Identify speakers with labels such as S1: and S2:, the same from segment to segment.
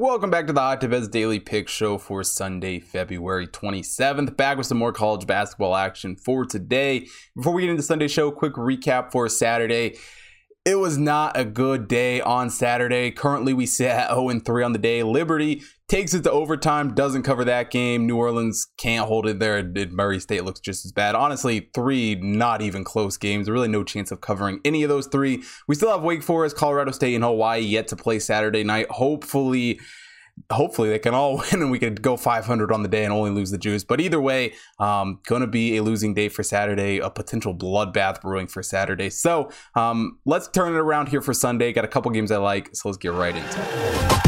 S1: Welcome back to the Hot Daily Pick Show for Sunday, February 27th. Back with some more college basketball action for today. Before we get into Sunday show, quick recap for Saturday. It was not a good day on Saturday. Currently, we sit at 0 3 on the day. Liberty takes it to overtime, doesn't cover that game. New Orleans can't hold it there. Murray State looks just as bad. Honestly, three not even close games. Really, no chance of covering any of those three. We still have Wake Forest, Colorado State, and Hawaii yet to play Saturday night. Hopefully, hopefully they can all win and we could go 500 on the day and only lose the juice. But either way, um, going to be a losing day for Saturday, a potential bloodbath brewing for Saturday. So um, let's turn it around here for Sunday. Got a couple games I like, so let's get right into it.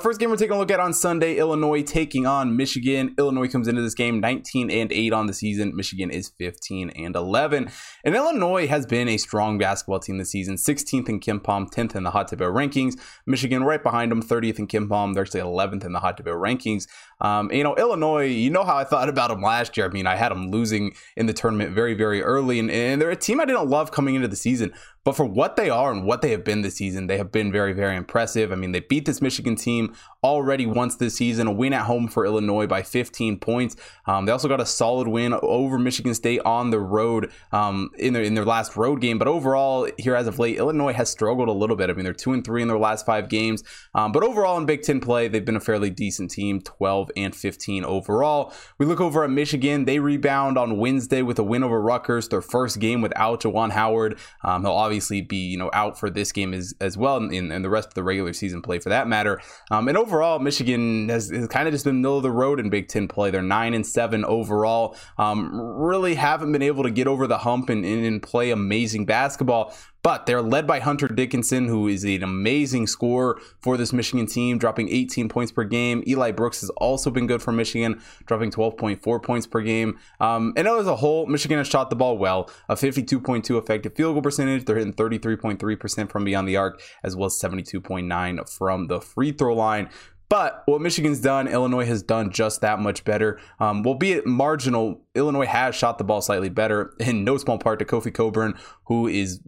S1: First game we're taking a look at on Sunday, Illinois taking on Michigan. Illinois comes into this game 19 and 8 on the season. Michigan is 15 and 11. And Illinois has been a strong basketball team this season, 16th in KenPom, 10th in the Hot Tip rankings. Michigan right behind them, 30th in KenPom. They're actually 11th in the Hot Tip rankings. Um, you know, Illinois, you know how I thought about them last year. I mean, I had them losing in the tournament very, very early. And, and they're a team I didn't love coming into the season. But for what they are and what they have been this season, they have been very, very impressive. I mean, they beat this Michigan team already once this season, a win at home for Illinois by 15 points. Um, they also got a solid win over Michigan State on the road um, in their in their last road game. But overall, here as of late, Illinois has struggled a little bit. I mean, they're two and three in their last five games. Um, but overall, in Big Ten play, they've been a fairly decent team, 12 and 15 overall. We look over at Michigan. They rebound on Wednesday with a win over Rutgers, their first game without Juwan Howard. Um, he'll obviously be you know out for this game as as well, and, and the rest of the regular season play for that matter. Um, and overall, Michigan has, has, kind of just been middle of the road in Big Ten play. They're nine and seven overall. Um, really haven't been able to get over the hump and, and, and play amazing basketball. But they're led by Hunter Dickinson, who is an amazing scorer for this Michigan team, dropping 18 points per game. Eli Brooks has also been good for Michigan, dropping 12.4 points per game. Um, and as a whole, Michigan has shot the ball well, a 52.2 effective field goal percentage. They're hitting 33.3% from beyond the arc, as well as 72.9 from the free throw line. But what Michigan's done, Illinois has done just that much better. Um, well, be marginal, Illinois has shot the ball slightly better, in no small part to Kofi Cockburn, who is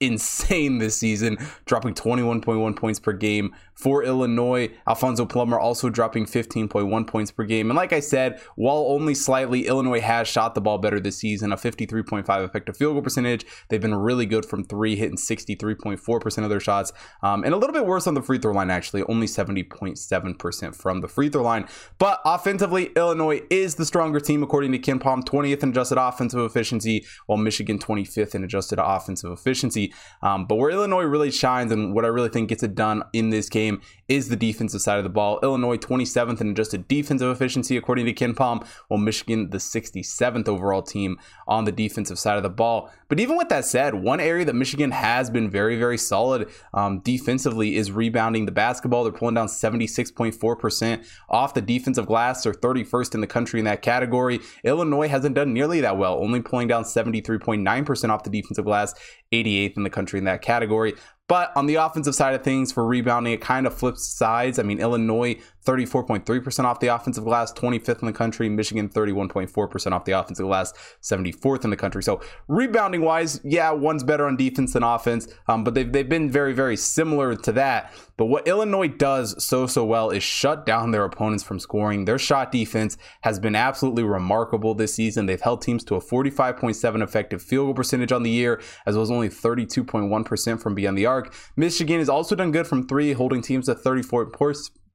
S1: insane this season, dropping 21.1 points per game for Illinois. Alfonso Plummer also dropping 15.1 points per game. And like I said, while only slightly, Illinois has shot the ball better this season, a 53.5 effective field goal percentage. They've been really good from three, hitting 63.4% of their shots, um, and a little bit worse on the free throw line, actually, only 70.7% from the free throw line. But offensively, Illinois is the stronger team, according to KenPom, 20th in adjusted offensive efficiency, while Michigan 25th in adjusted offensive efficiency. Um, but where Illinois really shines and what I really think gets it done in this game is the defensive side of the ball. Illinois 27th in adjusted defensive efficiency, according to KenPom, while Michigan the 67th overall team on the defensive side of the ball. But even with that said, one area that Michigan has been very, very solid um, defensively is rebounding the basketball. They're pulling down 76.4% off the defensive glass. They're 31st in the country in that category. Illinois hasn't done nearly that well, only pulling down 73.9% off the defensive glass, 88th in the country in that category. But on the offensive side of things for rebounding, it kind of flips sides. I mean, Illinois 34.3% off the offensive glass, 25th in the country. Michigan 31.4% off the offensive glass, 74th in the country. So rebounding wise, yeah, one's better on defense than offense, um, but they've, they've been very, very similar to that. But what Illinois does so, so well is shut down their opponents from scoring. Their shot defense has been absolutely remarkable this season. They've held teams to a 45.7 effective field goal percentage on the year, as well as only 32.1% from beyond the arc. Michigan has also done good from three, holding teams to 34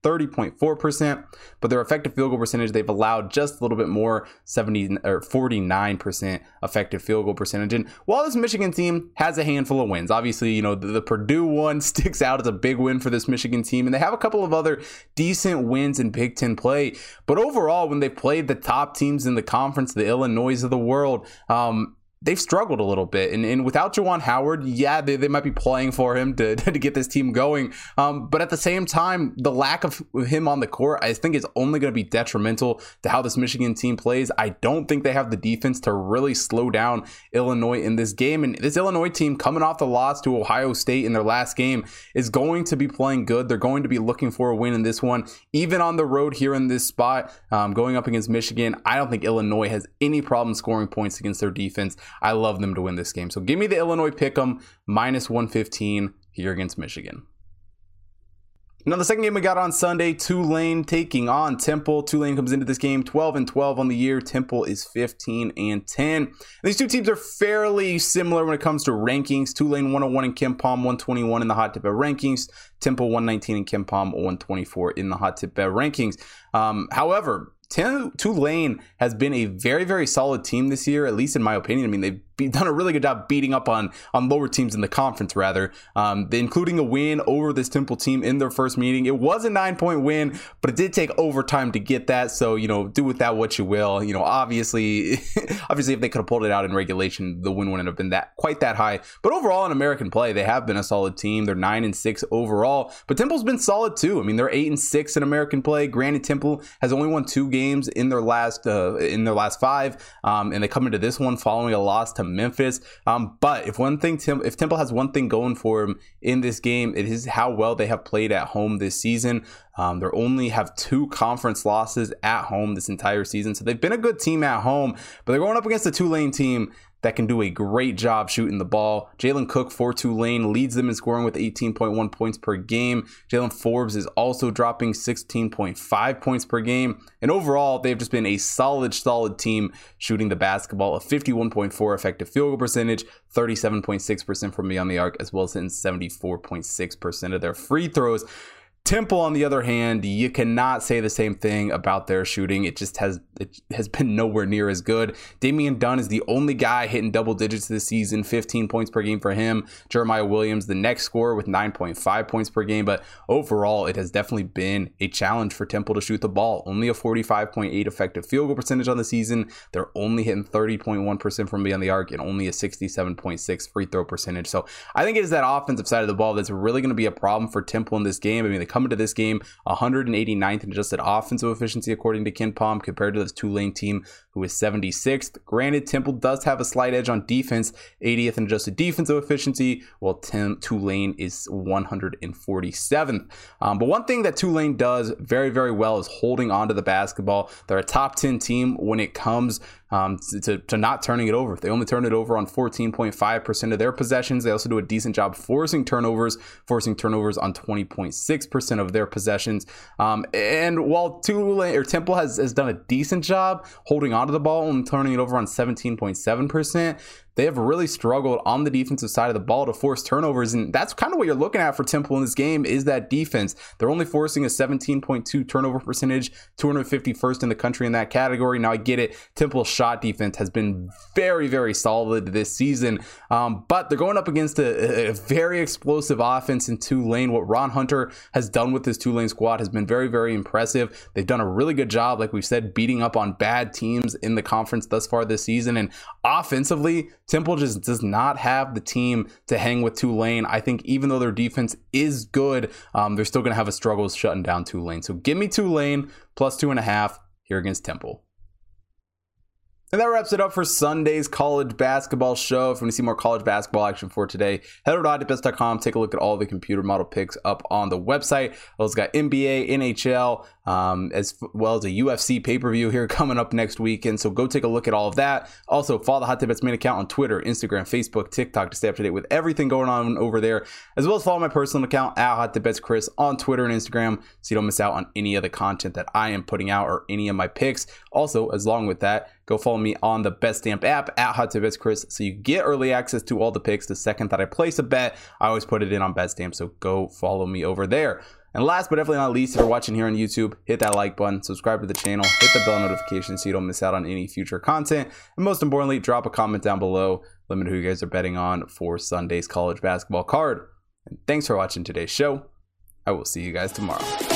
S1: 30.4%, but their effective field goal percentage, they've allowed just a little bit more, 70 or 49% effective field goal percentage. And while this Michigan team has a handful of wins, obviously, you know, the, the Purdue one sticks out as a big win for this Michigan team, and they have a couple of other decent wins in Big Ten play. But overall, when they played the top teams in the conference, the Illinois of the world, um, they've struggled a little bit. And, and without Juwan Howard, yeah, they, they might be playing for him to, to get this team going. Um, but at the same time, the lack of him on the court, I think, is only going to be detrimental to how this Michigan team plays. I don't think they have the defense to really slow down Illinois in this game. And this Illinois team, coming off the loss to Ohio State in their last game, is going to be playing good. They're going to be looking for a win in this one, even on the road here in this spot, um, going up against Michigan. I don't think Illinois has any problem scoring points against their defense. I love them to win this game. So give me the Illinois pick 'em minus 115 here against Michigan. Now, the second game we got on Sunday, Tulane taking on Temple. Tulane comes into this game 12 and 12 on the year. Temple is 15 and 10. These two teams are fairly similar when it comes to rankings. Tulane 101 in KenPom, 121 in the Hot Tip rankings. Temple 119 in KenPom, 124 in the Hot Tip rankings. Um, however, Tulane has been a very, very solid team this year, at least in my opinion. I mean, they've done a really good job beating up on on lower teams in the conference, rather, um, including a win over this Temple team in their first meeting. It was a nine point win, but it did take overtime to get that. So you know, do with that what you will. You know, obviously, obviously, if they could have pulled it out in regulation, the win wouldn't have been that quite that high. But overall, in American play, they have been a solid team. They're nine and six overall, but Temple's been solid too. I mean, they're eight and six in American play. Granted, Temple has only won two games in their last uh, in their last five, um, and they come into this one following a loss to Memphis. Um, but if one thing, Tim, if Temple has one thing going for them in this game, it is how well they have played at home this season. Um, they only have two conference losses at home this entire season, so they've been a good team at home. But they're going up against a Tulane team that can do a great job shooting the ball. Jalen Cook for Tulane leads them in scoring with 18.1 points per game. Jaylen Forbes is also dropping 16.5 points per game. And overall, they've just been a solid, solid team shooting the basketball. A 51.4 effective field goal percentage, 37.6% from beyond the arc, as well as hitting 74.6% of their free throws. Temple, on the other hand, you cannot say the same thing about their shooting. It just has it has been nowhere near as good. Damian Dunn is the only guy hitting double digits this season, 15 points per game for him. Jeremiah Williams, the next scorer with 9.5 points per game. But overall, it has definitely been a challenge for Temple to shoot the ball. Only a 45.8 effective field goal percentage on the season. They're only hitting 30.1% from beyond the arc and only a 67.6 free throw percentage. So I think it is that offensive side of the ball that's really going to be a problem for Temple in this game. I mean, come into this game 189th in adjusted offensive efficiency according to KenPom compared to this Tulane team who is 76th. Granted, Temple does have a slight edge on defense, 80th in adjusted defensive efficiency, while Tim, Tulane is 147th. Um, but one thing that Tulane does very, very well is holding on to the basketball. They're a top 10 team when it comes um, to, to not turning it over. If they only turn it over on 14.5% of their possessions. They also do a decent job forcing turnovers, forcing turnovers on 20.6% of their possessions. Um, and while Tulane or Temple has, has done a decent job holding onto the ball and turning it over on 17.7%, they have really struggled on the defensive side of the ball to force turnovers. And that's kind of what you're looking at for Temple in this game is that defense. They're only forcing a 17.2 turnover percentage, 251st in the country in that category. Now I get it. Temple's shot defense has been very, very solid this season. Um, but they're going up against a, a, very explosive offense in Tulane. What Ron Hunter has done with this Tulane squad has been very, very impressive. They've done a really good job, like we've said, beating up on bad teams in the conference thus far this season. And offensively, Temple just does not have the team to hang with Tulane. I think even though their defense is good, um, they're still going to have a struggle shutting down Tulane. So give me Tulane plus two and a half here against Temple. And that wraps it up for Sunday's college basketball show. If you want to see more college basketball action for today, head over to oddbets.com. Take a look at all the computer model picks up on the website. It's got NBA, NHL, um, as well as a UFC pay per view here coming up next weekend. So go take a look at all of that. Also, follow the Hot Tip Bets main account on Twitter, Instagram, Facebook, TikTok to stay up to date with everything going on over there, as well as follow my personal account at Hot Tip Bets Chris on Twitter and Instagram so you don't miss out on any of the content that I am putting out or any of my picks. Also, as long with that, go follow me on the BetStamp app at Hot Tip Bets Chris so you get early access to all the picks the second that I place a bet. I always put it in on BetStamp, so go follow me over there. And last but definitely not least, if you're watching here on YouTube, hit that like button, subscribe to the channel, hit the bell notification so you don't miss out on any future content. And most importantly, drop a comment down below. Let me know who you guys are betting on for Sunday's college basketball card. And thanks for watching today's show. I will see you guys tomorrow.